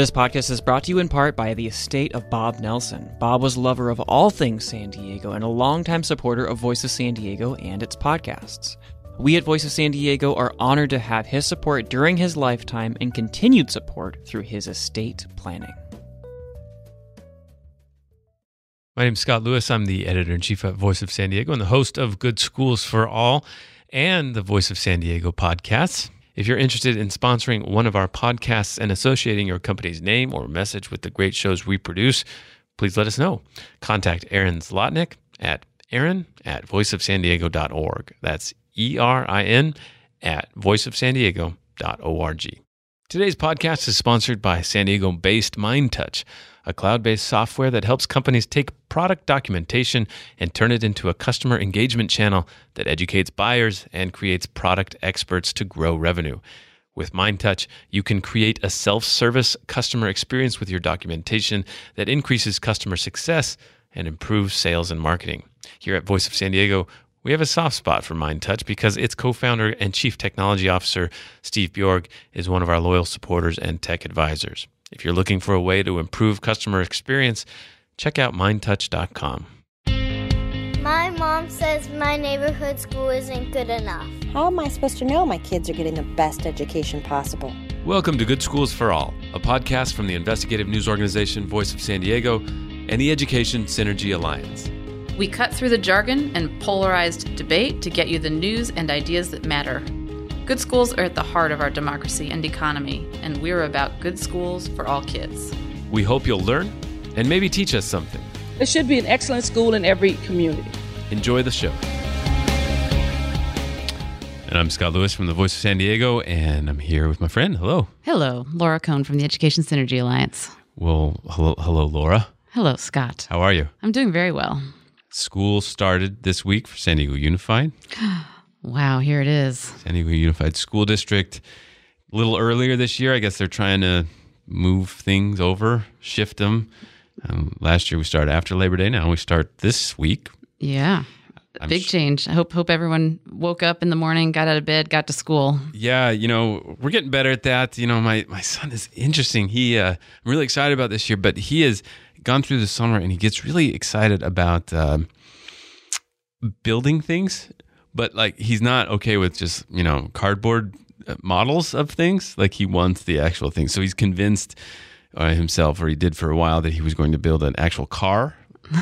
This podcast is brought to you in part by the estate of Bob Nelson. Bob was a lover of all things San Diego and a longtime supporter of Voice of San Diego and its podcasts. We at Voice of San Diego are honored to have his support during his lifetime and continued support through his estate planning. My name is Scott Lewis. I'm the editor in chief at Voice of San Diego and the host of Good Schools for All and the Voice of San Diego podcasts. If you're interested in sponsoring one of our podcasts and associating your company's name or message with the great shows we produce, please let us know. Contact Erin Zlotnick at Erin at voiceofsandiego.org. That's E R I N at voiceofsandiego.org. Today's podcast is sponsored by San Diego based MindTouch, a cloud based software that helps companies take product documentation and turn it into a customer engagement channel that educates buyers and creates product experts to grow revenue. With MindTouch, you can create a self service customer experience with your documentation that increases customer success and improves sales and marketing. Here at Voice of San Diego, we have a soft spot for MindTouch because its co founder and chief technology officer, Steve Bjorg, is one of our loyal supporters and tech advisors. If you're looking for a way to improve customer experience, check out mindtouch.com. My mom says my neighborhood school isn't good enough. How am I supposed to know my kids are getting the best education possible? Welcome to Good Schools for All, a podcast from the investigative news organization Voice of San Diego and the Education Synergy Alliance. We cut through the jargon and polarized debate to get you the news and ideas that matter. Good schools are at the heart of our democracy and economy, and we're about good schools for all kids. We hope you'll learn and maybe teach us something. There should be an excellent school in every community. Enjoy the show. And I'm Scott Lewis from the Voice of San Diego, and I'm here with my friend. Hello. Hello, Laura Kohn from the Education Synergy Alliance. Well, hello, hello, Laura. Hello, Scott. How are you? I'm doing very well. School started this week for San Diego Unified. Wow, here it is. San Diego Unified School District. A little earlier this year, I guess they're trying to move things over, shift them. Um, last year we started after Labor Day. Now we start this week. Yeah. I'm Big sh- change. I hope hope everyone woke up in the morning, got out of bed, got to school. Yeah, you know, we're getting better at that. You know, my my son is interesting. He uh, I'm really excited about this year, but he has gone through the summer and he gets really excited about um, building things, but like he's not okay with just you know cardboard uh, models of things. Like he wants the actual thing. So he's convinced uh, himself, or he did for a while, that he was going to build an actual car,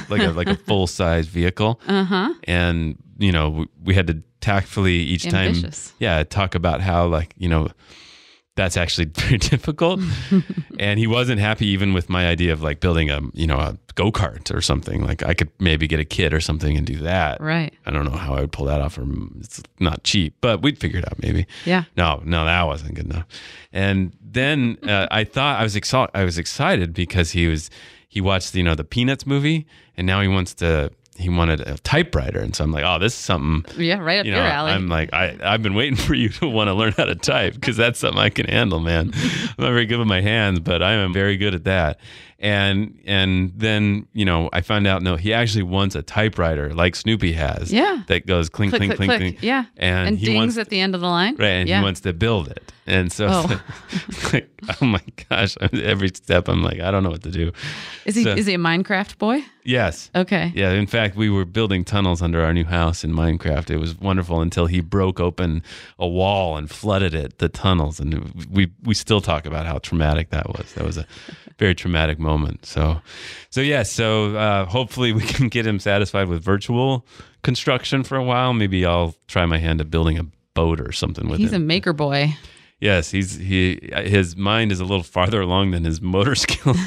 like a like a full size vehicle. Uh huh. and you know we, we had to tactfully each Ambitious. time yeah talk about how like you know that's actually very difficult and he wasn't happy even with my idea of like building a you know a go-kart or something like i could maybe get a kid or something and do that Right. i don't know how i would pull that off or it's not cheap but we'd figure it out maybe Yeah. no, no, that wasn't good enough. And then uh, I thought I was excited. I was excited because he was he watched you know the Peanuts movie, and now he wants to he wanted a typewriter, and so I'm like, oh, this is something. Yeah, right up You know, your alley. I'm like, I, I've been waiting for you to want to learn how to type because that's something I can handle, man. I'm not very good with my hands, but I am very good at that. And and then you know I found out no, he actually wants a typewriter like Snoopy has. Yeah. that goes clink click, clink click, clink click. clink. Yeah. and, and he dings wants at the end of the line. Right, and yeah. he wants to build it. And so, Oh. like, oh my gosh, every step I'm like, I don't know what to do. is he so- is he a Minecraft boy? Yes. Okay. Yeah, in fact, we were building tunnels under our new house in Minecraft. It was wonderful until he broke open a wall and flooded it, the tunnels, and we we still talk about how traumatic that was. That was a very traumatic moment. So, so yeah, so uh, hopefully we can get him satisfied with virtual construction for a while. Maybe I'll try my hand at building a boat or something with He's a maker boy. Yes, he's he his mind is a little farther along than his motor skills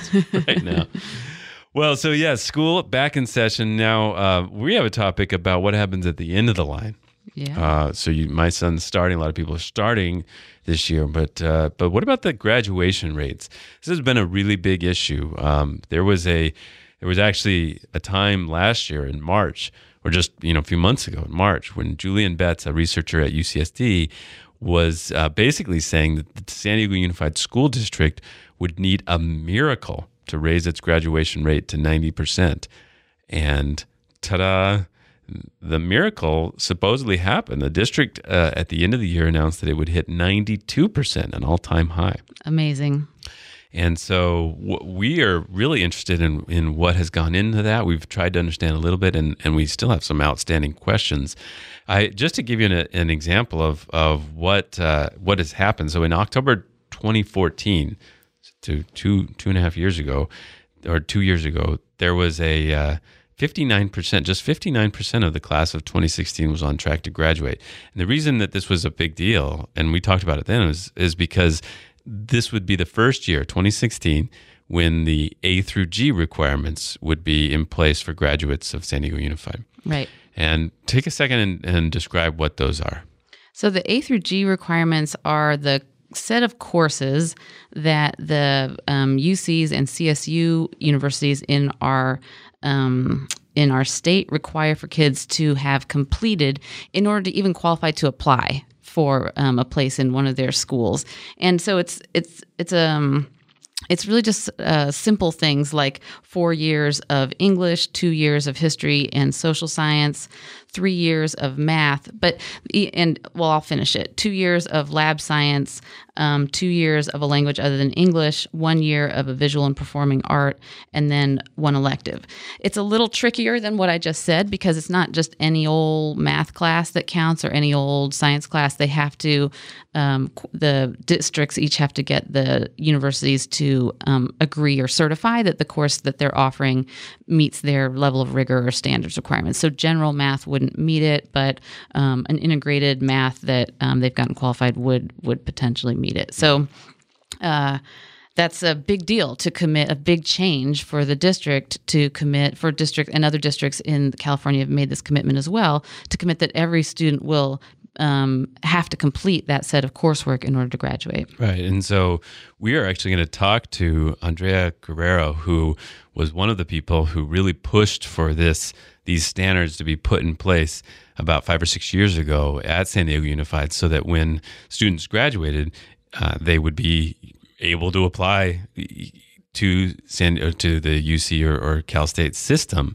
right now. Well, so yeah, school back in session now. Uh, we have a topic about what happens at the end of the line. Yeah. Uh, so you, my son's starting. A lot of people are starting this year, but uh, but what about the graduation rates? This has been a really big issue. Um, there was a there was actually a time last year in March, or just you know a few months ago in March, when Julian Betts, a researcher at UCSD, was uh, basically saying that the San Diego Unified School District would need a miracle to raise its graduation rate to ninety percent, and ta-da! The miracle supposedly happened. The district uh, at the end of the year announced that it would hit 92%, an all time high. Amazing. And so w- we are really interested in, in what has gone into that. We've tried to understand a little bit, and, and we still have some outstanding questions. I just to give you an, an example of of what uh, what has happened. So in October 2014, to two two and a half years ago, or two years ago, there was a uh, 59%, just 59% of the class of 2016 was on track to graduate. And the reason that this was a big deal, and we talked about it then, is, is because this would be the first year, 2016, when the A through G requirements would be in place for graduates of San Diego Unified. Right. And take a second and, and describe what those are. So the A through G requirements are the set of courses that the um, UCs and CSU universities in our um, in our state require for kids to have completed in order to even qualify to apply for um, a place in one of their schools. And so it's it's it's um it's really just uh, simple things like four years of English, two years of history and social science, three years of math, but and well, I'll finish it. Two years of lab science, um, two years of a language other than English, one year of a visual and performing art, and then one elective. It's a little trickier than what I just said because it's not just any old math class that counts or any old science class. They have to, um, the districts each have to get the universities to um, agree or certify that the course that they're offering meets their level of rigor or standards requirements. So general math would wouldn't meet it, but um, an integrated math that um, they've gotten qualified would would potentially meet it. So. Uh, that's a big deal to commit a big change for the district to commit for district and other districts in California have made this commitment as well to commit that every student will um, have to complete that set of coursework in order to graduate. Right. And so we are actually going to talk to Andrea Guerrero, who was one of the people who really pushed for this these standards to be put in place about five or six years ago at San Diego Unified so that when students graduated, uh, they would be able to apply to San to the UC or, or Cal State system.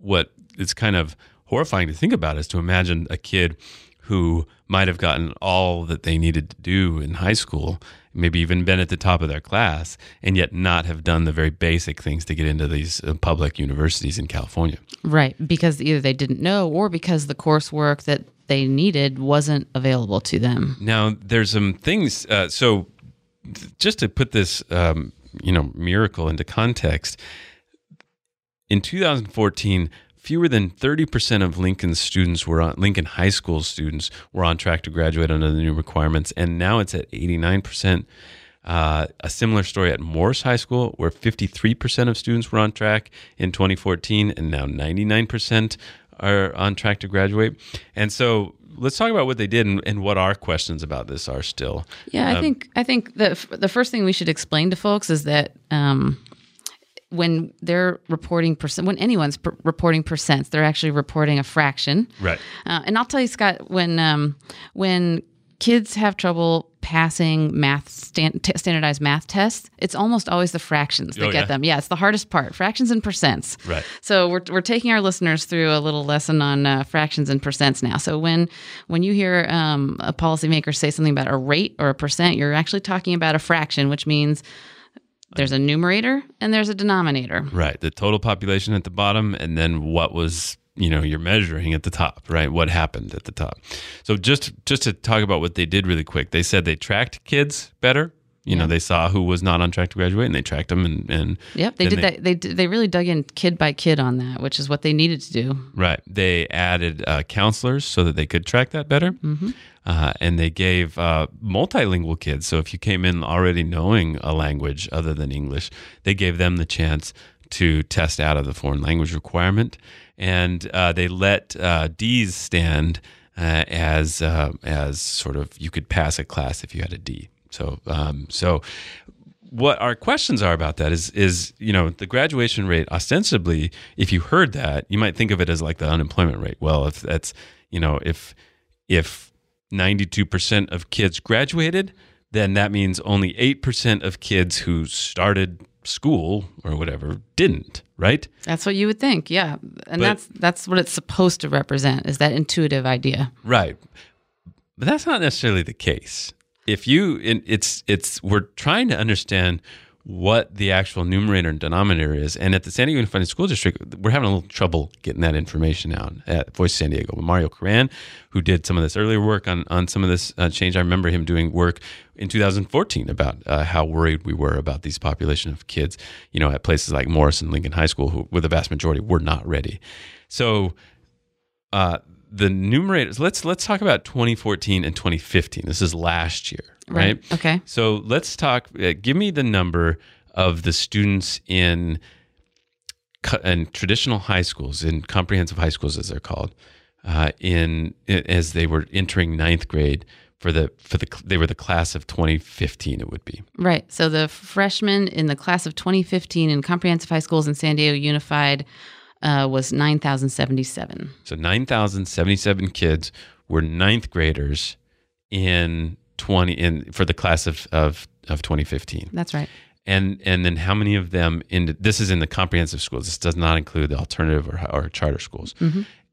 What it's kind of horrifying to think about is to imagine a kid who might have gotten all that they needed to do in high school maybe even been at the top of their class, and yet not have done the very basic things to get into these uh, public universities in California. Right, because either they didn't know or because the coursework that they needed wasn't available to them. Now, there's some things. Uh, so, just to put this, um, you know, miracle into context, in 2014 fewer than 30% of Lincoln students were on Lincoln High School students were on track to graduate under the new requirements, and now it's at 89%. Uh, a similar story at Morse High School, where 53% of students were on track in 2014, and now 99% are on track to graduate. And so let's talk about what they did and, and, what our questions about this are still. Yeah, I um, think I think the the first thing we should explain to folks is that um, when they're reporting percent, when anyone's per- reporting percents, they're actually reporting a fraction. Right. Uh, and I'll tell you, Scott, when um, when kids have trouble passing math stand, t- standardized math tests, it's almost always the fractions that oh, get yeah? them. Yeah, it's the hardest part, fractions and percents. Right. So we're we're taking our listeners through a little lesson on uh, fractions and percents now. So when when you hear um, a policymaker say something about a rate or a percent, you're actually talking about a fraction, which means there's a numerator and there's a denominator. Right. The total population at the bottom and then what was you know you're measuring at the top right what happened at the top so just just to talk about what they did really quick they said they tracked kids better you yeah. know they saw who was not on track to graduate and they tracked them and, and yep they did they, that they they really dug in kid by kid on that which is what they needed to do right they added uh, counselors so that they could track that better mm-hmm. Uh, and they gave uh, multilingual kids. So if you came in already knowing a language other than English, they gave them the chance to test out of the foreign language requirement, and uh, they let uh, D's stand uh, as uh, as sort of you could pass a class if you had a D. So um, so what our questions are about that is is you know the graduation rate ostensibly if you heard that you might think of it as like the unemployment rate well if that's you know if if 92% of kids graduated, then that means only 8% of kids who started school or whatever didn't, right? That's what you would think. Yeah. And but, that's that's what it's supposed to represent is that intuitive idea. Right. But that's not necessarily the case. If you it's it's we're trying to understand what the actual numerator and denominator is. And at the san diego unified school district we're having a little trouble getting that information out at voice san diego But mario Koran, who did some of this earlier work on, on some of this uh, change. I remember him doing work in 2014 about uh, how worried we were about these population of kids you know at places like Morse and lincoln high school who where the vast majority were not ready. So uh, the numerators let's let's talk about 2014 and 2015 this is last year right, Right. Okay. so let's talk uh, give me the number of the students in in traditional high schools in comprehensive high schools as they're called uh, in as they were entering ninth grade for the for the they were the class of 2015 it would be Right. So the freshmen in the class of 2015 in comprehensive high schools in San Diego Unified uh, was 9,077. So 9,077 kids were ninth graders in 20 in for the class of of, of 2015. That's right. And and then how many of them in this is in the comprehensive schools. This does not include the alternative or, or charter schools.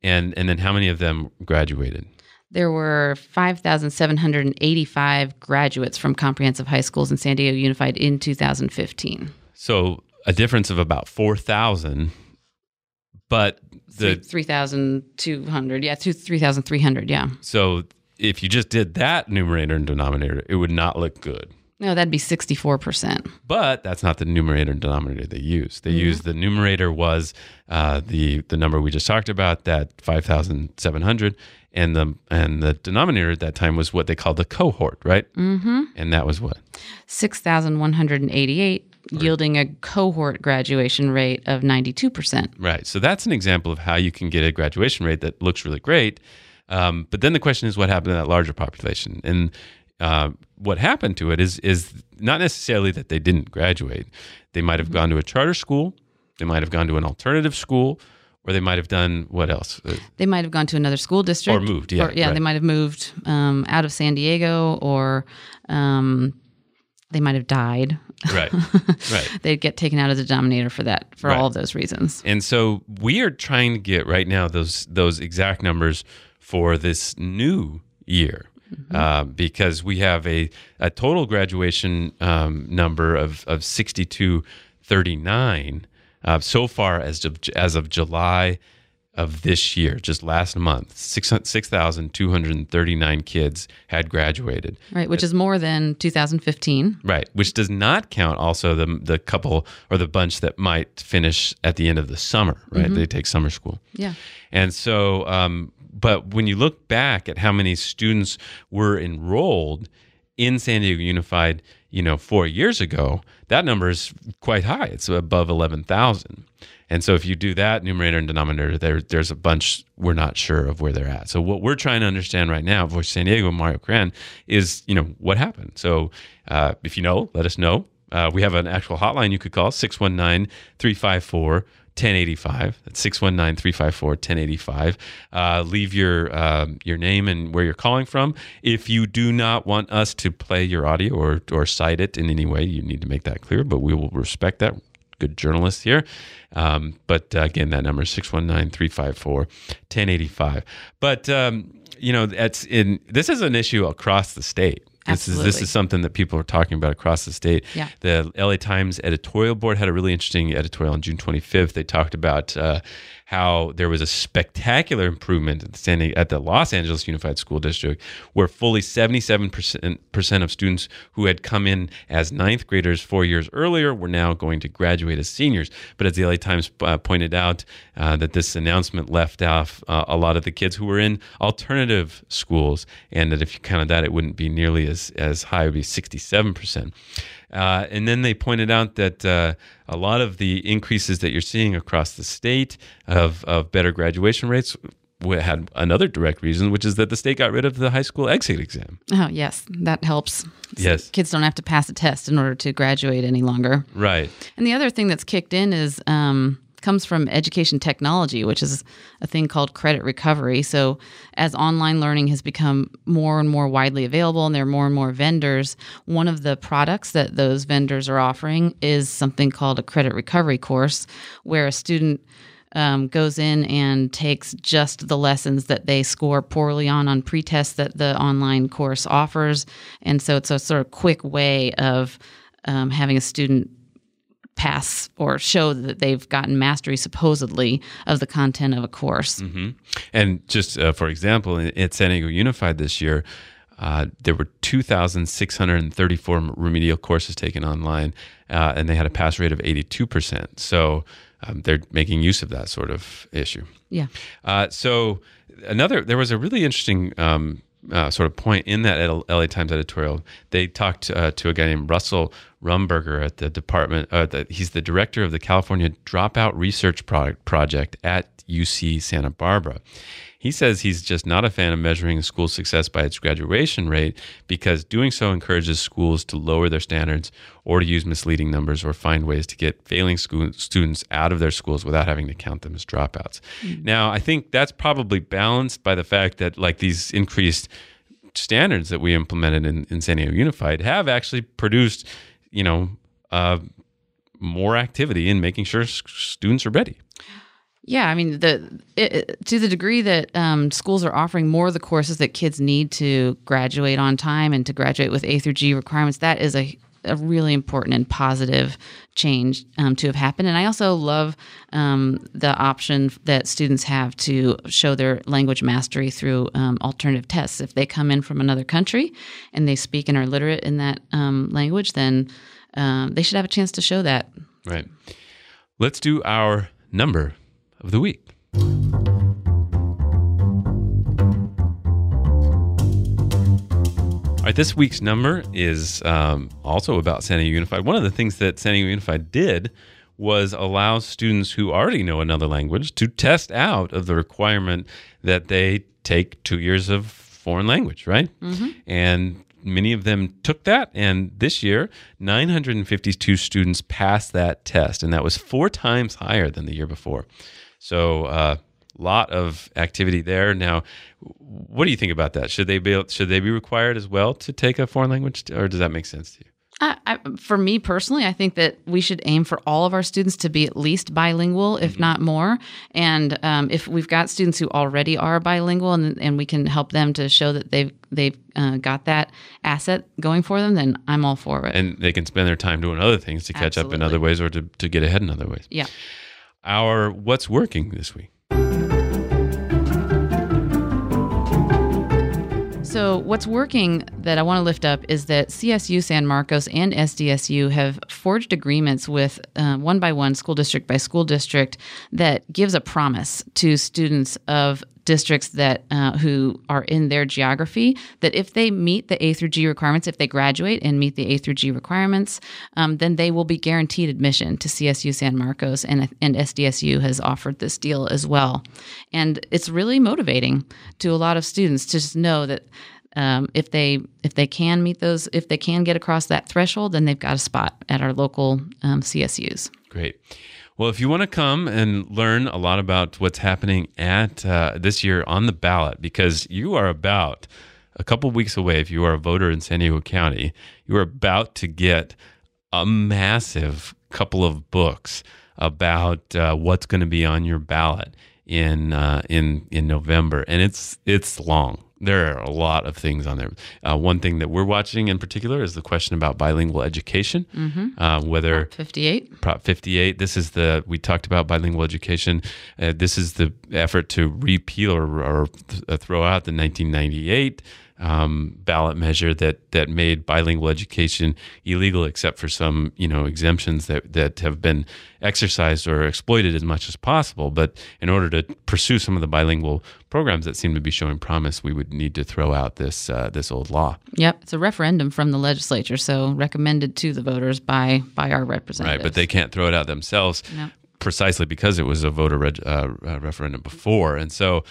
And and then how many of them graduated? There were 5,785 graduates from comprehensive high schools in San Diego Unified in 2015. So a difference of about 4,000 but the 3,200. Yeah, two- 3,300. Yeah. so if you just did that numerator and denominator, it would not look good. No, that'd be 64%. But that's not the numerator and denominator they use. They use the numerator was uh, the the number we just talked about, that five thousand seven hundred, and the and the denominator at that time was what they called the cohort, right? Mm-hmm. And that was what 6,188, yielding a cohort graduation rate of 92%. right. So that's an example of how you can get a graduation rate that looks really great. Um, but then the question is, what happened to that larger population? And uh, what happened to it is is not necessarily that they didn't graduate. They might have gone to a charter school. They might have gone to an alternative school, or they might have done what else? Uh, They might have gone to another school district. Or moved, yeah, Or, yeah, right. they might have moved um, out of San Diego or um, they might have died. Right, right. They'd get taken out of the denominator for that, for Right. all of those reasons. And so we are trying to get right now those those exact numbers for this new year. Uh, because we have a, a total graduation um, number of, of 6239 uh, so far as of, as of July of this year, just last month, 6 6,239 kids had graduated. Right, which is more than 2015. Right, which does not count also the the couple or the bunch that might finish at the end of the summer. Right, they take summer school. Yeah. And so, um, but when you look back at how many students were enrolled in San Diego Unified, you know, four years ago, that number is quite high. It's above 11,000. And so if you do that numerator and denominator, there, there's a bunch we're not sure of where they're at. So what we're trying to understand right now, Voice San Diego, Mario Koran, is, you know, what happened? So uh, if you know, let us know. Uh, we have an actual hotline you could call, 619 354 1085. That's 619 354 1085. Uh, leave your, um, your name and where you're calling from. If you do not want us to play your audio or, or cite it in any way, you need to make that clear, but we will respect that. Good journalists here. Um, but uh, again, that number is 619 354 1085. But, um, you know, that's in, this is an issue across the state. This is, this is something that people are talking about across the state. Yeah. The LA Times editorial board had a really interesting editorial on June 25th. They talked about uh, how there was a spectacular improvement at the, at the Los Angeles Unified School District, where fully 77% of students who had come in as ninth graders four years earlier were now going to graduate as seniors. But as the LA Times uh, pointed out, uh, that this announcement left off uh, a lot of the kids who were in alternative schools, and that if you counted that, it wouldn't be nearly as, as high, it would be 67%. Uh, and then they pointed out that uh, a lot of the increases that you're seeing across the state of, of better graduation rates had another direct reason, which is that the state got rid of the high school exit exam. Oh, yes, that helps. Yes. Kids don't have to pass a test in order to graduate any longer. Right. And the other thing that's kicked in is um, comes from education technology, which is a thing called credit recovery. So as online learning has become more and more widely available, and there are more and more vendors, one of the products that those vendors are offering is something called a credit recovery course, where a student um, goes in and takes just the lessons that they score poorly on on pretests that the online course offers, and so it's a sort of quick way of um, having a student pass or show that they've gotten mastery supposedly of the content of a course. Mm-hmm. And just uh, for example, at San Diego Unified this year, uh, there were 2,634 remedial courses taken online, uh, and they had a pass rate of 82%. So um, they're making use of that sort of issue. Yeah. Uh, so another, there was a really interesting um, uh, sort of point in that LA Times editorial. They talked uh, to a guy named Russell Rumberger at the department. Uh, the, he's the director of the California Dropout Research Product Project at UC Santa Barbara. He says he's just not a fan of measuring a school's success by its graduation rate because doing so encourages schools to lower their standards or to use misleading numbers or find ways to get failing school, students out of their schools without having to count them as dropouts. Mm-hmm. Now, I think that's probably balanced by the fact that like these increased standards that we implemented in, in San Diego Unified have actually produced, you know, uh, more activity in making sure students are ready. Yeah, I mean, the it, to the degree that um, schools are offering more of the courses that kids need to graduate on time and to graduate with A through G requirements, that is a a really important and positive change um, to have happened. And I also love um, the option that students have to show their language mastery through um, alternative tests. If they come in from another country and they speak and are literate in that um, language, then um, they should have a chance to show that. Right. Let's do our number of the week. Right, this week's number is um, also about San Diego Unified. One of the things that San Diego Unified did was allow students who already know another language to test out of the requirement that they take two years of foreign language, right? Mm-hmm. And many of them took that. And this year, 952 students passed that test, and that was four times higher than the year before. So uh, lot of activity there. Now, what do you think about that? Should they be should they be required as well to take a foreign language, or does that make sense to you? I, for me personally, I think that we should aim for all of our students to be at least bilingual, if mm-hmm. not more. And um, if we've got students who already are bilingual, and, and we can help them to show that they've they've uh, got that asset going for them, then I'm all for it. And they can spend their time doing other things to catch Absolutely. up in other ways or to, to get ahead in other ways. Yeah our What's Working this week. So, what's working that I want to lift up is that CSU San Marcos and SDSU have forged agreements with uh, one by one, school district by school district, that gives a promise to students of districts that uh, who are in their geography that if they meet the A through G requirements, if they graduate and meet the A through G requirements, um, then they will be guaranteed admission to CSU San Marcos, and and SDSU has offered this deal as well, and it's really motivating to a lot of students to just know that. Um, if they if they can meet those if they can get across that threshold then they've got a spot at our local um, csus great well, if you want to come and learn a lot about what's happening at uh, this year on the ballot, because you are about a couple weeks away, if you are a voter in San Diego County, you are about to get a massive couple of books about uh, what's going to be on your ballot in uh, in in November, and it's it's long there are a lot of things on there. Uh, one thing that we're watching in particular is the question about bilingual education. Mm-hmm. Uh, whether Prop 58. Prop 58. This is the we talked about bilingual education. Uh, this is the effort to repeal or, or th- throw out the 1998 um, ballot measure that that made bilingual education illegal, except for some you know exemptions that that have been exercised or exploited as much as possible. But in order to pursue some of the bilingual programs that seem to be showing promise, we would need to throw out this uh, this old law. Yep, it's a referendum from the legislature, so recommended to the voters by by our representatives. Right, but they can't throw it out themselves. Precisely because it was a voter reg- uh, referendum before, and so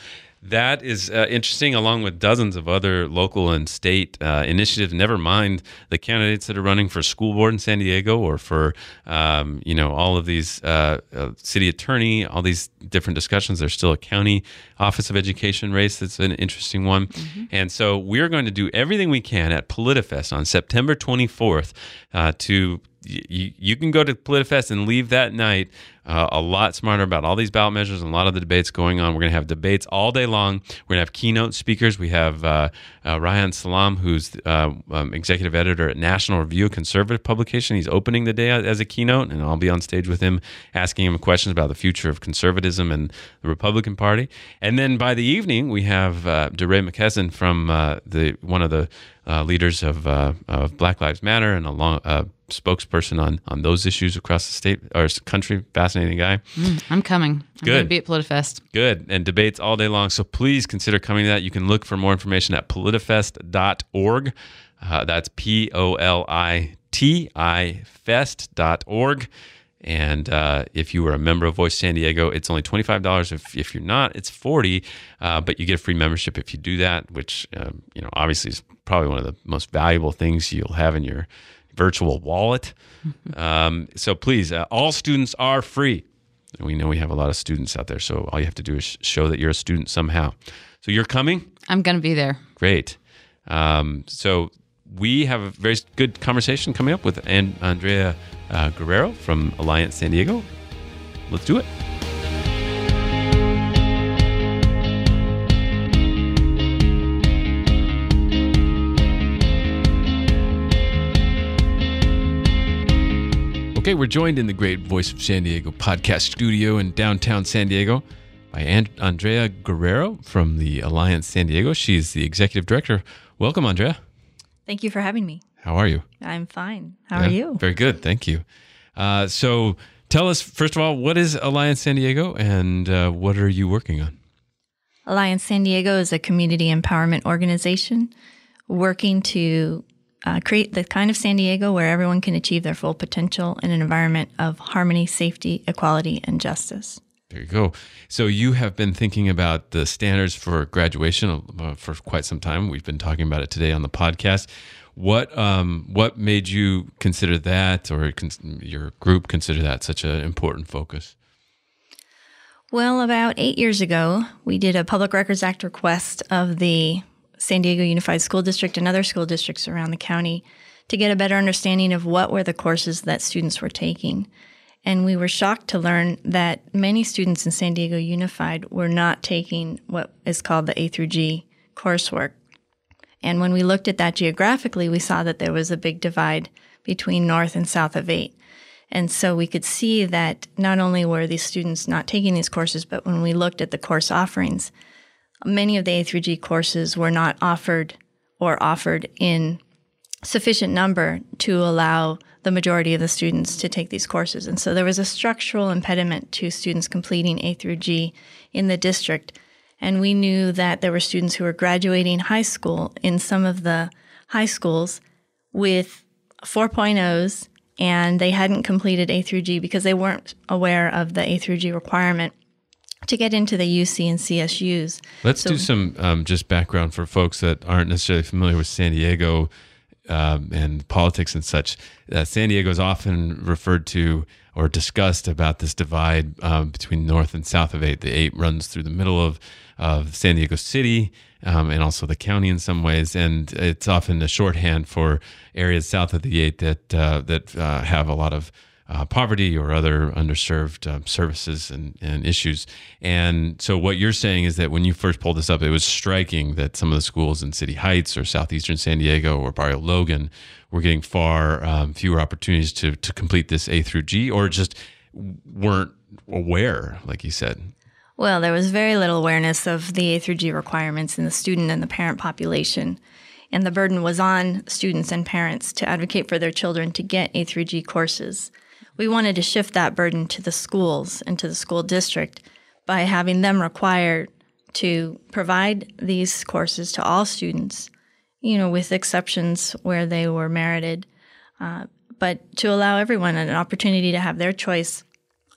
that is uh, interesting, along with dozens of other local and state uh, initiatives. Never mind the candidates that are running for school board in San Diego or for um, you know all of these uh, uh city attorney, all these different discussions. There's still a county office of education race that's an interesting one, mm-hmm. and so we're going to do everything we can at PolitiFest on September 24th uh, to you, you can go to PolitiFest and leave that night uh, a lot smarter about all these ballot measures and a lot of the debates going on. We're going to have debates all day long. We're going to have keynote speakers. We have uh, uh, Reihan Salam, who's uh, um, executive editor at National Review, a conservative publication. He's opening the day as a keynote, and I'll be on stage with him asking him questions about the future of conservatism and the Republican Party. And then by the evening, we have uh, DeRay McKesson from uh, the one of the uh, leaders of, of Black Lives Matter and a long, spokesperson on, on those issues across the state or country. Fascinating guy. Mm, I'm coming. I'm Good. going to be at PolitiFest. Good. And debates all day long. So please consider coming to that. You can look for more information at politifest.org. Uh, that's P O L I T I fest.org. And uh, if you are a member of Voice San Diego, it's only $25. If, if you're not, it's 40 uh, but you get a free membership if you do that, which, um, you know, obviously is probably one of the most valuable things you'll have in your virtual wallet. Um, so please, uh, all students are free. We know we have a lot of students out there, so all you have to do is show that you're a student somehow. So you're coming? I'm going to be there. Great. Um, so we have a very good conversation coming up with An- Andrea uh, Guerrero from Alliance San Diego. Let's do it. Okay, we're joined in the great Voice of San Diego podcast studio in downtown San Diego by And- Andrea Guerrero from the Alliance San Diego. She's the executive director. Welcome, Andrea. Thank you for having me. How are you? I'm fine. How Yeah, are you? Very good. Thank you. Uh, so tell us, first of all, what is Alliance San Diego and uh, what are you working on? Alliance San Diego is a community empowerment organization working to uh, create the kind of San Diego where everyone can achieve their full potential in an environment of harmony, safety, equality, and justice. There you go. So you have been thinking about the standards for graduation uh, for quite some time. We've been talking about it today on the podcast. What um, what made you consider that, or your group consider that such an important focus? Well, about eight years ago, we did a Public Records Act request of the San Diego Unified School District and other school districts around the county to get a better understanding of what were the courses that students were taking. And we were shocked to learn that many students in San Diego Unified were not taking what is called the A through G coursework. And when we looked at that geographically, we saw that there was a big divide between north and south of 8. And so we could see that not only were these students not taking these courses, but when we looked at the course offerings, many of the A through G courses were not offered or offered in sufficient number to allow the majority of the students to take these courses. And so there was a structural impediment to students completing A through G in the district. And we knew that there were students who were graduating high school in some of the high schools with 4.0s and they hadn't completed A through G because they weren't aware of the A through G requirement to get into the UC and CSUs. Let's So- do some um, just background for folks that aren't necessarily familiar with San Diego um, and politics and such. Uh, San Diego is often referred to or discussed about this divide um, between north and south of eight. The eight runs through the middle of of San Diego City um, and also the county in some ways, and it's often a shorthand for areas south of the eight that uh, that uh, have a lot of uh, poverty or other underserved um, services and, and issues. And so, what you're saying is that when you first pulled this up, it was striking that some of the schools in City Heights or southeastern San Diego or Barrio Logan were getting far um, fewer opportunities to, to complete this A through G or just weren't aware, like you said. Well, there was very little awareness of the A through G requirements in the student and the parent population. And the burden was on students and parents to advocate for their children to get A through G courses. We wanted to shift that burden to the schools and to the school district by having them required to provide these courses to all students, you know, with exceptions where they were merited, uh, but to allow everyone an opportunity to have their choice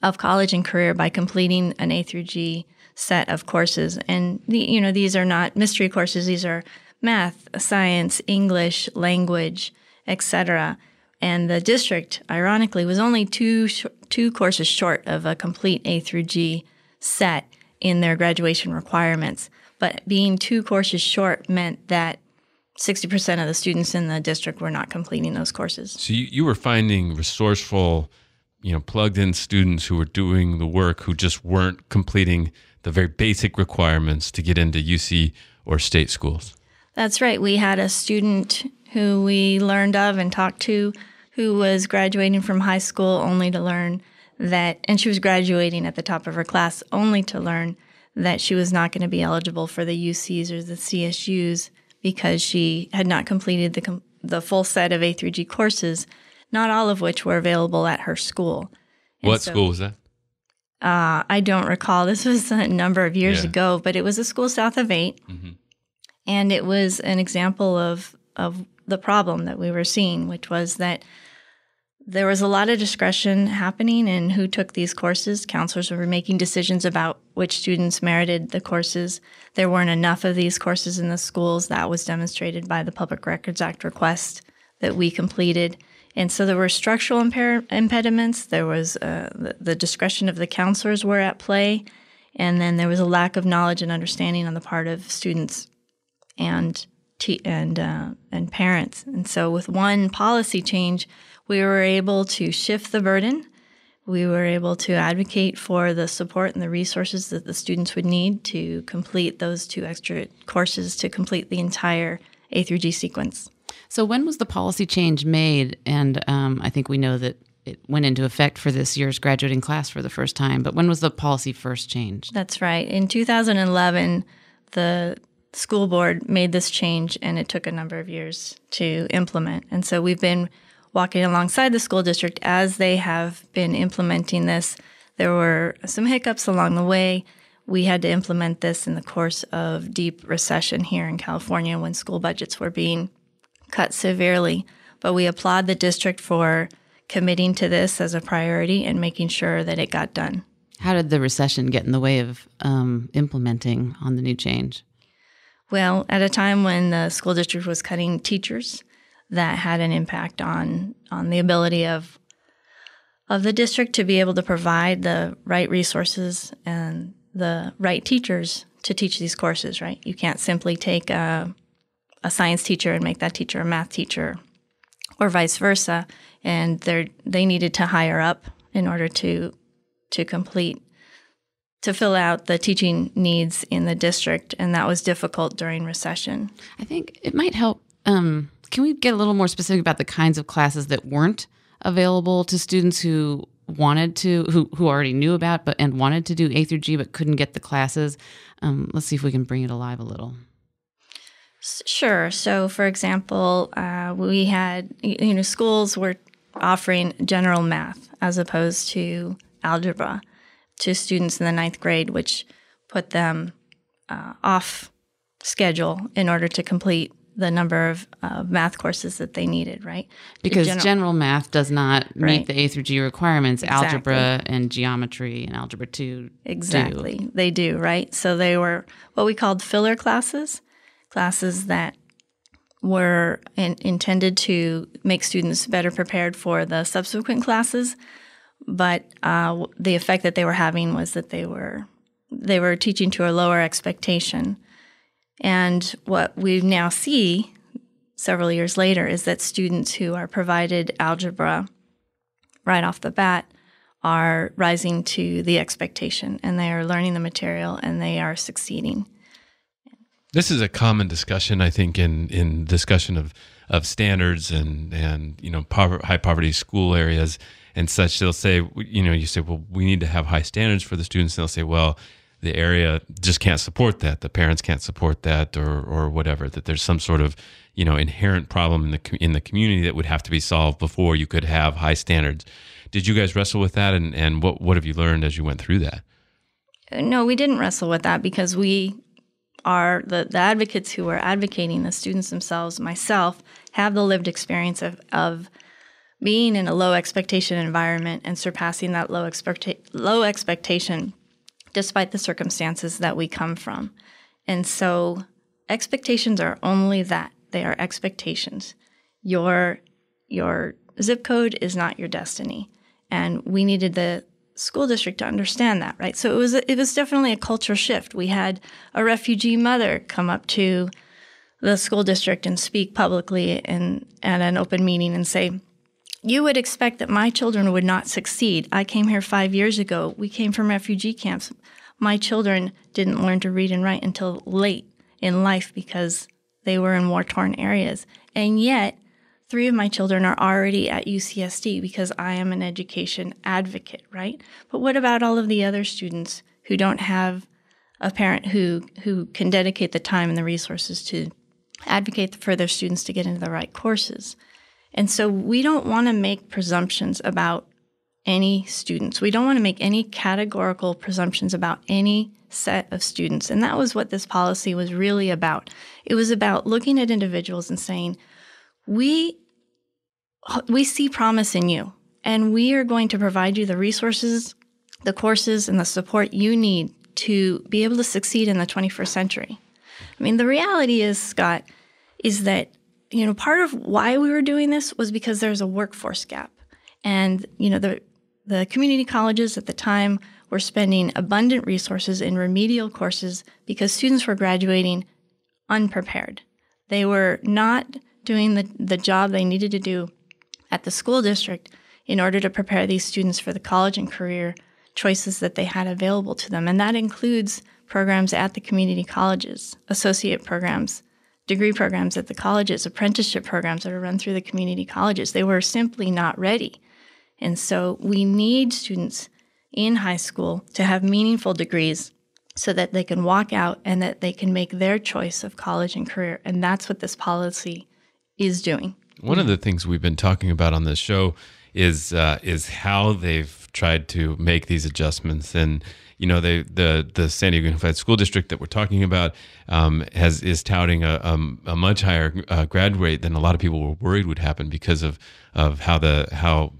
of college and career by completing an A through G set of courses. And the, you know, these are not mystery courses. These are math, science, English, language, etc. And the district, ironically, was only two sh- two courses short of a complete A through G set in their graduation requirements. But being two courses short meant that 60% of the students in the district were not completing those courses. So you, you were finding resourceful, you know, plugged in students who were doing the work who just weren't completing the very basic requirements to get into UC or state schools. That's right. We had a student who we learned of and talked to who was graduating from high school only to learn that, and she was graduating at the top of her class only to learn that she was not going to be eligible for the UCs or the CSUs because she had not completed the, the full set of A through G courses, not all of which were available at her school. And what so, school was that? Uh, I don't recall. This was a number of years yeah. ago, but it was a school south of 8 mm-hmm. And it was an example of, of the problem that we were seeing, which was that there was a lot of discretion happening in who took these courses. Counselors were making decisions about which students merited the courses. There weren't enough of these courses in the schools. That was demonstrated by the Public Records Act request that we completed. And so there were structural impediments. There was uh, the, the discretion of the counselors were at play. And then there was a lack of knowledge and understanding on the part of students and and uh, and parents. And so with one policy change, we were able to shift the burden. We were able to advocate for the support and the resources that the students would need to complete those two extra courses to complete the entire A through G sequence. So, when was the policy change made? And um, I think we know that it went into effect for this year's graduating class for the first time. But when was the policy first changed? That's right. In 2011, the school board made this change, and it took a number of years to implement. And so we've been walking alongside the school district as they have been implementing this. There were some hiccups along the way. We had to implement this in the course of deep recession here in California when school budgets were being cut severely. But we applaud the district for committing to this as a priority and making sure that it got done. How did the recession get in the way of um, implementing on the new change? Well, at a time when the school district was cutting teachers, that had an impact on on the ability of of the district to be able to provide the right resources and the right teachers to teach these courses. Right, you can't simply take a a science teacher and make that teacher a math teacher, or vice versa. And they they needed to hire up in order to to complete to fill out the teaching needs in the district, and that was difficult during recession. I think it might help. Um, can we get a little more specific about the kinds of classes that weren't available to students who wanted to, who who already knew about, but and wanted to do A through G, but couldn't get the classes? Um, let's see if we can bring it alive a little. Sure. So, for example, uh, we had you know schools were offering general math as opposed to algebra to students in the ninth grade, which put them uh, off schedule in order to complete the number of uh, math courses that they needed, right? Because general, general math does not meet the A through G requirements. Exactly. Algebra and geometry and algebra 2 Exactly. Do. They do, right? So they were what we called filler classes, classes that were in, intended to make students better prepared for the subsequent classes, but uh, the effect that they were having was that they were they were teaching to a lower expectation and what we now see several years later is that students who are provided algebra right off the bat are rising to the expectation and they are learning the material and they are succeeding. This is a common discussion, I think, in, in discussion of, of standards and, and you know high poverty school areas and such. They'll say, you know, you say, well, we need to have high standards for the students. They'll say, well, the area just can't support that. The parents can't support that, or or whatever. That there's some sort of you know inherent problem in the in the community that would have to be solved before you could have high standards. Did you guys wrestle with that, and and what what have you learned as you went through that? Uh, no, we didn't wrestle with that because we are the, the advocates who are advocating the students themselves myself have the lived experience of, of being in a low expectation environment and surpassing that low, expecta- low expectation despite the circumstances that we come from. And so expectations are only that. They are expectations. Your your zip code is not your destiny. And we needed the school district to understand that, right? So it was it was definitely a cultural shift. We had a refugee mother come up to the school district and speak publicly in, at an open meeting and say, you would expect that my children would not succeed. I came here five years ago. We came from refugee camps. My children didn't learn to read and write until late in life because they were in war torn areas. And yet, three of my children are already at UCSD because I am an education advocate, right? But what about all of the other students who don't have a parent who, who can dedicate the time and the resources to advocate for their students to get into the right courses? And so we don't want to make presumptions about any students. We don't want to make any categorical presumptions about any set of students. And that was what this policy was really about. It was about looking at individuals and saying, we we see promise in you and we are going to provide you the resources, the courses and the support you need to be able to succeed in the 21st century. I mean, the reality is, Scott, is that you know, part of why we were doing this was because there's a workforce gap. And, you know, the, the community colleges at the time were spending abundant resources in remedial courses because students were graduating unprepared. They were not doing the, the job they needed to do at the school district in order to prepare these students for the college and career choices that they had available to them. And that includes programs at the community colleges, associate programs, degree programs at the colleges, apprenticeship programs that are run through the community colleges. They were simply not ready. And so we need students in high school to have meaningful degrees so that they can walk out and that they can make their choice of college and career. And that's what this policy is doing. One of the things we've been talking about on this show is uh, is how they've tried to make these adjustments and you know, they, the the San Diego Unified School District that we're talking about um, has is touting a, a, a much higher uh, grad rate than a lot of people were worried would happen because of of how the how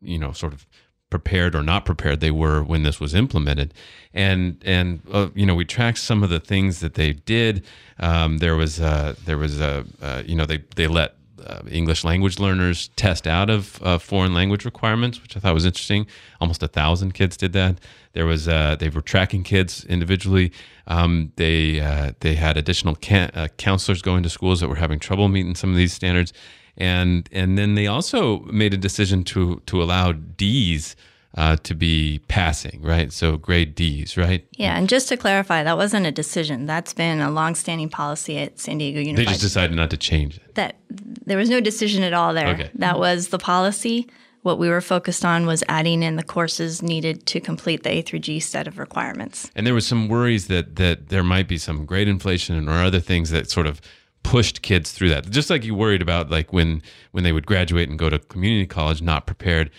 you know sort of prepared or not prepared they were when this was implemented. And and uh, you know we tracked some of the things that they did. Um, there was uh, there was a uh, you know they they let uh, English language learners test out of uh, foreign language requirements, which I thought was interesting. Almost a thousand kids did that. There was uh, they were tracking kids individually. Um, they uh, they had additional uh, counselors going to schools that were having trouble meeting some of these standards, and and then they also made a decision to to allow D's uh, to be passing, right? So grade D's, right? Yeah, and just to clarify, that wasn't a decision. That's been a longstanding policy at San Diego Unified. They just decided not to change it. That there was no decision at all there. Okay. That was the policy. What we were focused on was adding in the courses needed to complete the A through G set of requirements. And there was some worries that that there might be some grade inflation or other things that sort of pushed kids through that. Just like you worried about like when when they would graduate and go to community college not prepared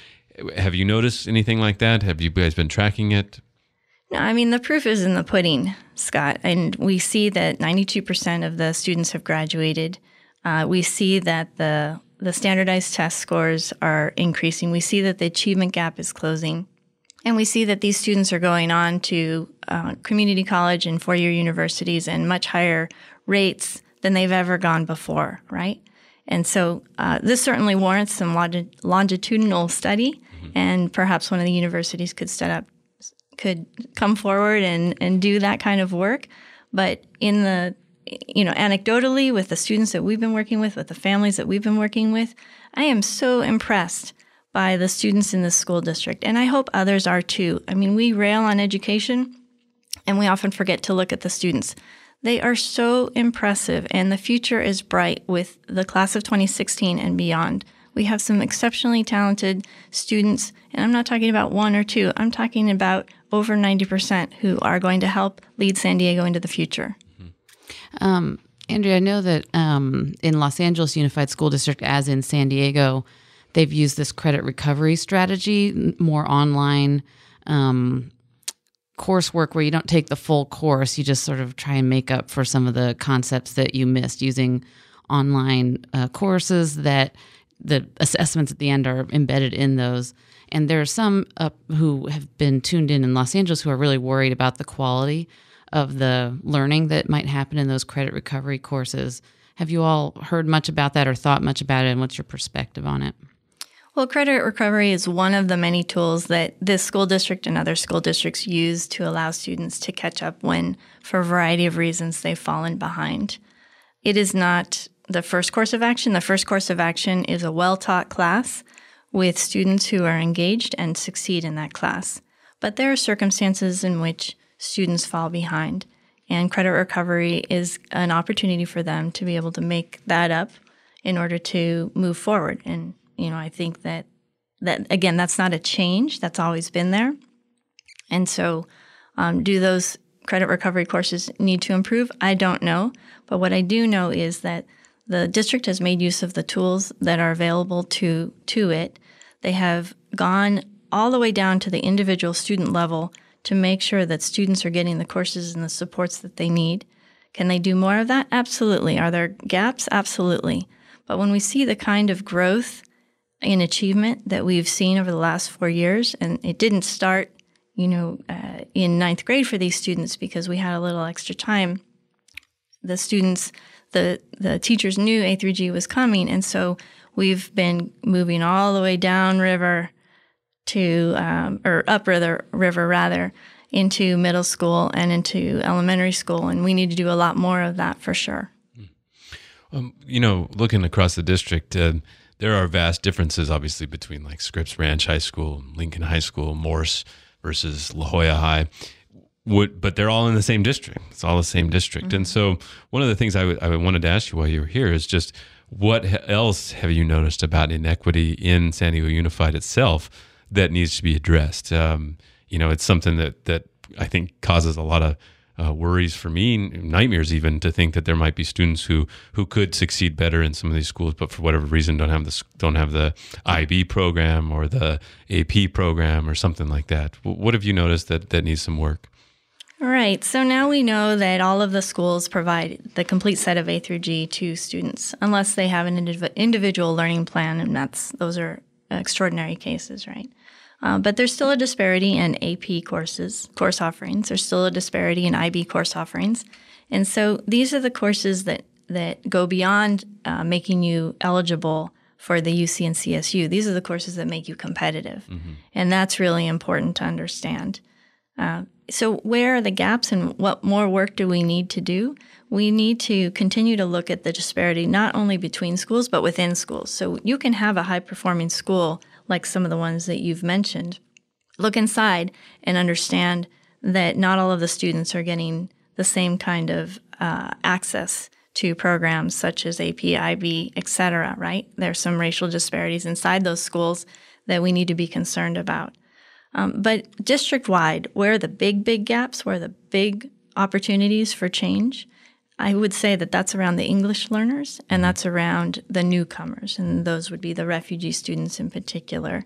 have you noticed anything like that? Have you guys been tracking it? No, I mean, the proof is in the pudding, Scott. And we see that 92% of the students have graduated. Uh, we see that the, the standardized test scores are increasing. We see that the achievement gap is closing. And we see that these students are going on to uh, community college and four year universities and much higher rates than they've ever gone before, right? And so uh, this certainly warrants some longitudinal study and perhaps one of the universities could set up could come forward and, and do that kind of work. But in the you know, anecdotally with the students that we've been working with, with the families that we've been working with, I am so impressed by the students in this school district. And I hope others are too. I mean, we rail on education and we often forget to look at the students. They are so impressive, and the future is bright with the class of 2016 and beyond. We have some exceptionally talented students, and I'm not talking about one or two, I'm talking about over 90% who are going to help lead San Diego into the future. Um, Andrea, I know that um, in Los Angeles Unified School District, as in San Diego, they've used this credit recovery strategy, more online um, coursework where you don't take the full course, you just sort of try and make up for some of the concepts that you missed using online uh, courses that the assessments at the end are embedded in those. And there are some who have been tuned in in Los Angeles who are really worried about the quality of the learning that might happen in those credit recovery courses. Have you all heard much about that or thought much about it? And what's your perspective on it? Well, credit recovery is one of the many tools that this school district and other school districts use to allow students to catch up when, for a variety of reasons, they've fallen behind. it is not the first course of action. The first course of action is a well taught class with students who are engaged and succeed in that class. But there are circumstances in which students fall behind, and credit recovery is an opportunity for them to be able to make that up in order to move forward. And you know, I think that that again, that's not a change; that's always been there. And so, um, do those credit recovery courses need to improve? I don't know, but what I do know is that the district has made use of the tools that are available to to it. They have gone all the way down to the individual student level to make sure that students are getting the courses and the supports that they need. Can they do more of that? Absolutely. Are there gaps? Absolutely. But when we see the kind of growth in achievement that we've seen over the last four years, and it didn't start, you know, uh, in ninth grade for these students because we had a little extra time. The students, the the teachers knew A through G was coming, and so we've been moving all the way down river to um, or up river river rather into middle school and into elementary school, and we need to do a lot more of that for sure. Um, you know, looking across the district, uh, there are vast differences, obviously, between like Scripps Ranch High School, Lincoln High School, Morse versus La Jolla High. Would, but they're all in the same district. It's all the same district. Mm-hmm. And so, one of the things I, w- I wanted to ask you while you were here is just what else have you noticed about inequity in San Diego Unified itself that needs to be addressed? Um, you know, it's something that that I think causes a lot of uh, worries for me, nightmares even, to think that there might be students who who could succeed better in some of these schools, but for whatever reason don't have the don't have the IB program or the AP program or something like that. What have you noticed that that needs some work? Right. So now we know that all of the schools provide the complete set of A through G to students, unless they have an individual learning plan, and that's those are extraordinary cases, right? Uh, but there's still a disparity in AP courses, course offerings. There's still a disparity in IB course offerings. And so these are the courses that, that go beyond uh, making you eligible for the UC and CSU. These are the courses that make you competitive. Mm-hmm. And that's really important to understand. Uh, so, where are the gaps and what more work do we need to do? We need to continue to look at the disparity not only between schools, but within schools. So, you can have a high performing school like some of the ones that you've mentioned. Look inside and understand that not all of the students are getting the same kind of uh, access to programs such as AP, IB, etc. Right? There's some racial disparities inside those schools that we need to be concerned about. Um, but district wide, where are the big, big gaps? Where are the big opportunities for change? I would say that that's around the English learners and mm-hmm. that's around the newcomers, and those would be the refugee students in particular.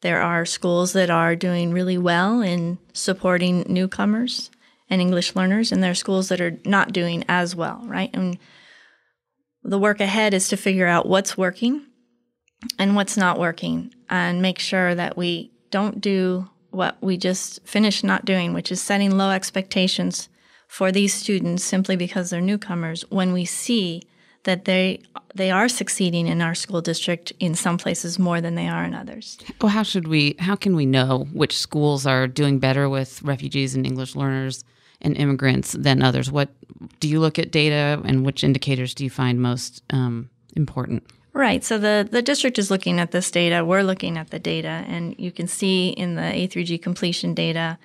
There are schools that are doing really well in supporting newcomers and English learners, and there are schools that are not doing as well, right? And the work ahead is to figure out what's working and what's not working and make sure that we don't do what we just finished not doing, which is setting low expectations for these students simply because they're newcomers when we see that they they are succeeding in our school district in some places more than they are in others. Well, how should we how can we know which schools are doing better with refugees and English learners and immigrants than others? What do you look at data and which indicators do you find most um, important? Right. So the, the district is looking at this data. We're looking at the data, and you can see in the A through G completion data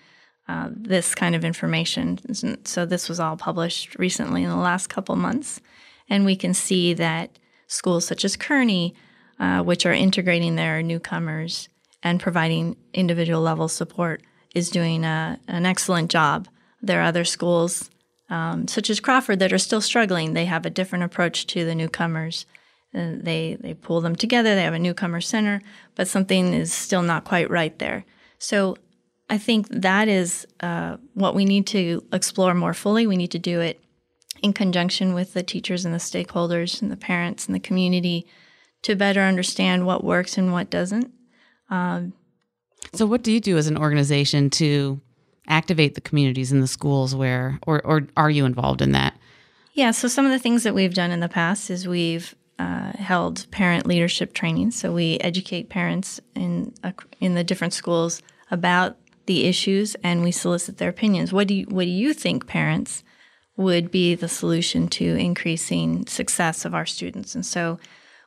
uh, this kind of information. So this was all published recently in the last couple months, and we can see that schools such as Kearny, uh, which are integrating their newcomers and providing individual level support, is doing a, an excellent job. There are other schools um, such as Crawford that are still struggling. They have a different approach to the newcomers. Uh, they they pull them together. They have a newcomer center, but something is still not quite right there. So I think that is uh, what we need to explore more fully. We need to do it in conjunction with the teachers and the stakeholders and the parents and the community to better understand what works and what doesn't. Um, so, what do you do as an organization to activate the communities in the schools where, or, or are you involved in that? Yeah, so some of the things that we've done in the past is we've uh, held parent leadership training. So we educate parents in uh, in the different schools about the issues and we solicit their opinions. What do you, what do you think, parents? would be the solution to increasing success of our students. And so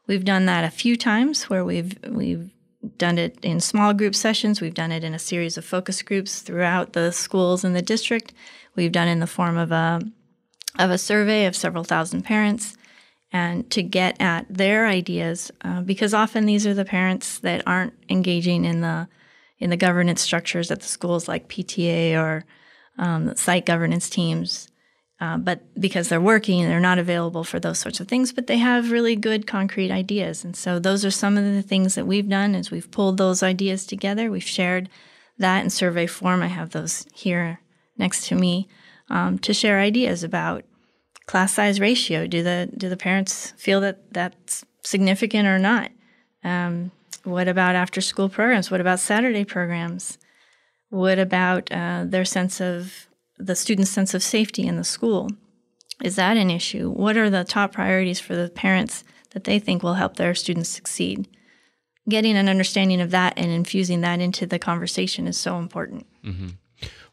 we've done that a few times where we've we've done it in small group sessions, we've done it in a series of focus groups throughout the schools in the district. We've done in the form of a of a survey of several thousand parents and to get at their ideas uh, because often these are the parents that aren't engaging in the in the governance structures at the schools like PTA or um, site governance teams uh, but because they're working, they're not available for those sorts of things. But they have really good concrete ideas, and so those are some of the things that we've done. Is we've pulled those ideas together. We've shared that in survey form. I have those here next to me um, to share ideas about class size ratio. Do the do the parents feel that that's significant or not? Um, what about after school programs? What about Saturday programs? What about uh, their sense of the student's sense of safety in the school. Is that an issue? What are the top priorities for the parents that they think will help their students succeed? Getting an understanding of that and infusing that into the conversation is so important. Mm-hmm.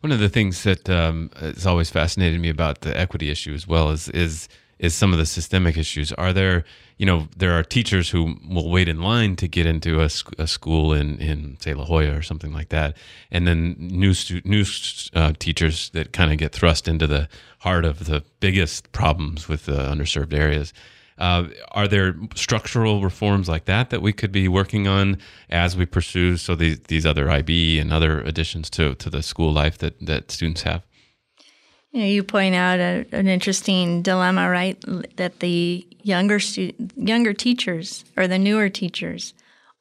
One of the things that um, has always fascinated me about the equity issue as well is is is some of the systemic issues. Are there, you know, there are teachers who will wait in line to get into a, a school in, in say La Jolla or something like that, and then new stu- new uh, teachers that kind of get thrust into the heart of the biggest problems with the underserved areas. Uh, are there structural reforms like that that we could be working on as we pursue so these these other IB and other additions to to the school life that that students have? You, know, you point out a, an interesting dilemma, right? That the younger stu- younger teachers or the newer teachers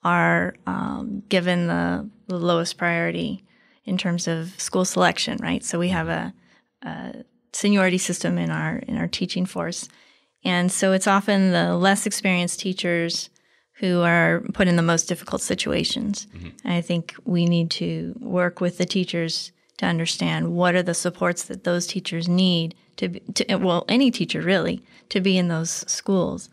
are um, given the, the, lowest priority in terms of school selection, right? So we have a, a seniority system in our in our teaching force, and so it's often the less experienced teachers who are put in the most difficult situations. Mm-hmm. I think we need to work with the teachers to understand what are the supports that those teachers need to, be, to well any teacher really to be in those schools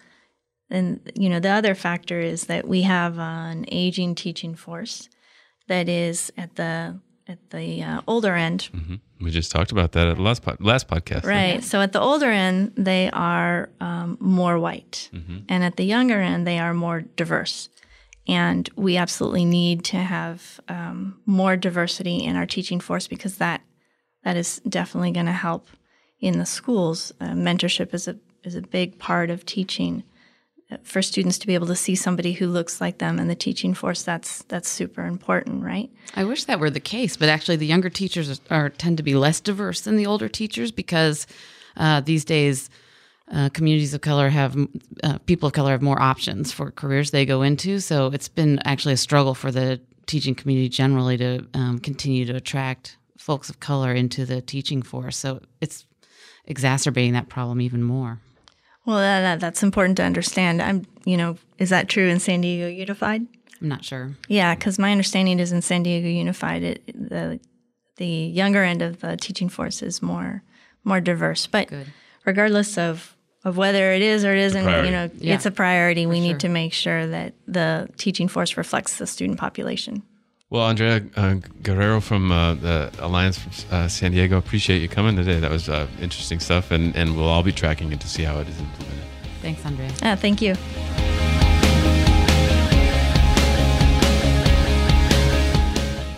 and you know the other factor is that we have an aging teaching force that is at the at the uh, older end. Mm-hmm. We just talked about that at the last pod, last podcast. Right. So at the older end, they are um, more white, mm-hmm. and at the younger end, they are more diverse. And we absolutely need to have um, more diversity in our teaching force because that that is definitely going to help in the schools. Uh, mentorship is a is a big part of teaching uh, for students to be able to see somebody who looks like them in the teaching force. That's that's super important, right? I wish that were the case, but actually, the younger teachers are, tend to be less diverse than the older teachers because uh, these days uh, communities of color have uh, people of color have more options for careers they go into. So it's been actually a struggle for the teaching community generally to um, continue to attract folks of color into the teaching force. So it's exacerbating that problem even more. Well, that, that's important to understand. I'm, you know, is that true in San Diego Unified? I'm not sure. Yeah, because my understanding is in San Diego Unified, it, the the younger end of the teaching force is more more diverse. But Good. regardless of of whether it is or it isn't, you know, yeah. it's a priority. we need to make sure that the teaching force reflects the student population. Well, Andrea uh, Guerrero from uh, the Alliance from uh, San Diego, appreciate you coming today. That was uh, interesting stuff, and, and we'll all be tracking it to see how it is implemented. Thanks, Andrea. Uh, thank you.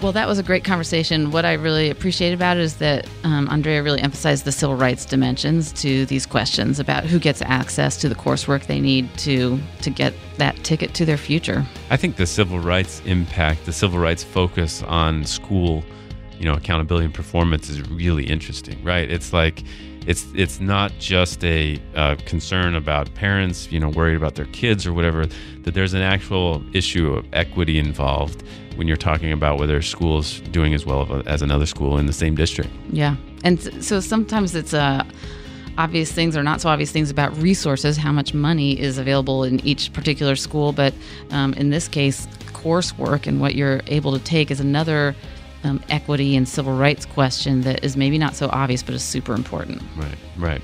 Well, that was a great conversation. What I really appreciate about it is that um, Andrea really emphasized the civil rights dimensions to these questions about who gets access to the coursework they need to to get that ticket to their future. I think the civil rights impact, the civil rights focus on school, you know, accountability and performance is really interesting, right? It's like it's it's not just a uh, concern about parents, you know, worried about their kids or whatever. That there's an actual issue of equity involved when you're talking about whether a school is doing as well as another school in the same district. Yeah, and so sometimes it's uh, obvious things or not so obvious things about resources, how much money is available in each particular school. But um, in this case, coursework and what you're able to take is another um, equity and civil rights question that is maybe not so obvious, but is super important. Right, right.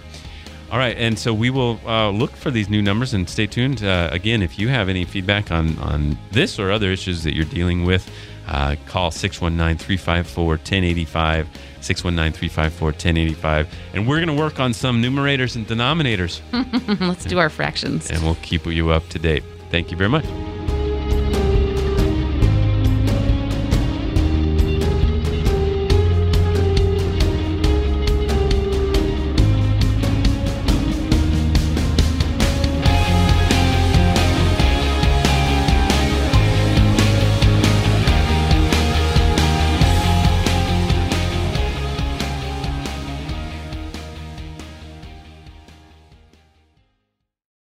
All right, and so we will uh, look for these new numbers and stay tuned. Uh, again, if you have any feedback on, on this or other issues that you're dealing with, uh, call 619 354 1085. 619 354 1085. And we're going to work on some numerators and denominators, Let's do our fractions. and we'll keep you up to date. Thank you very much.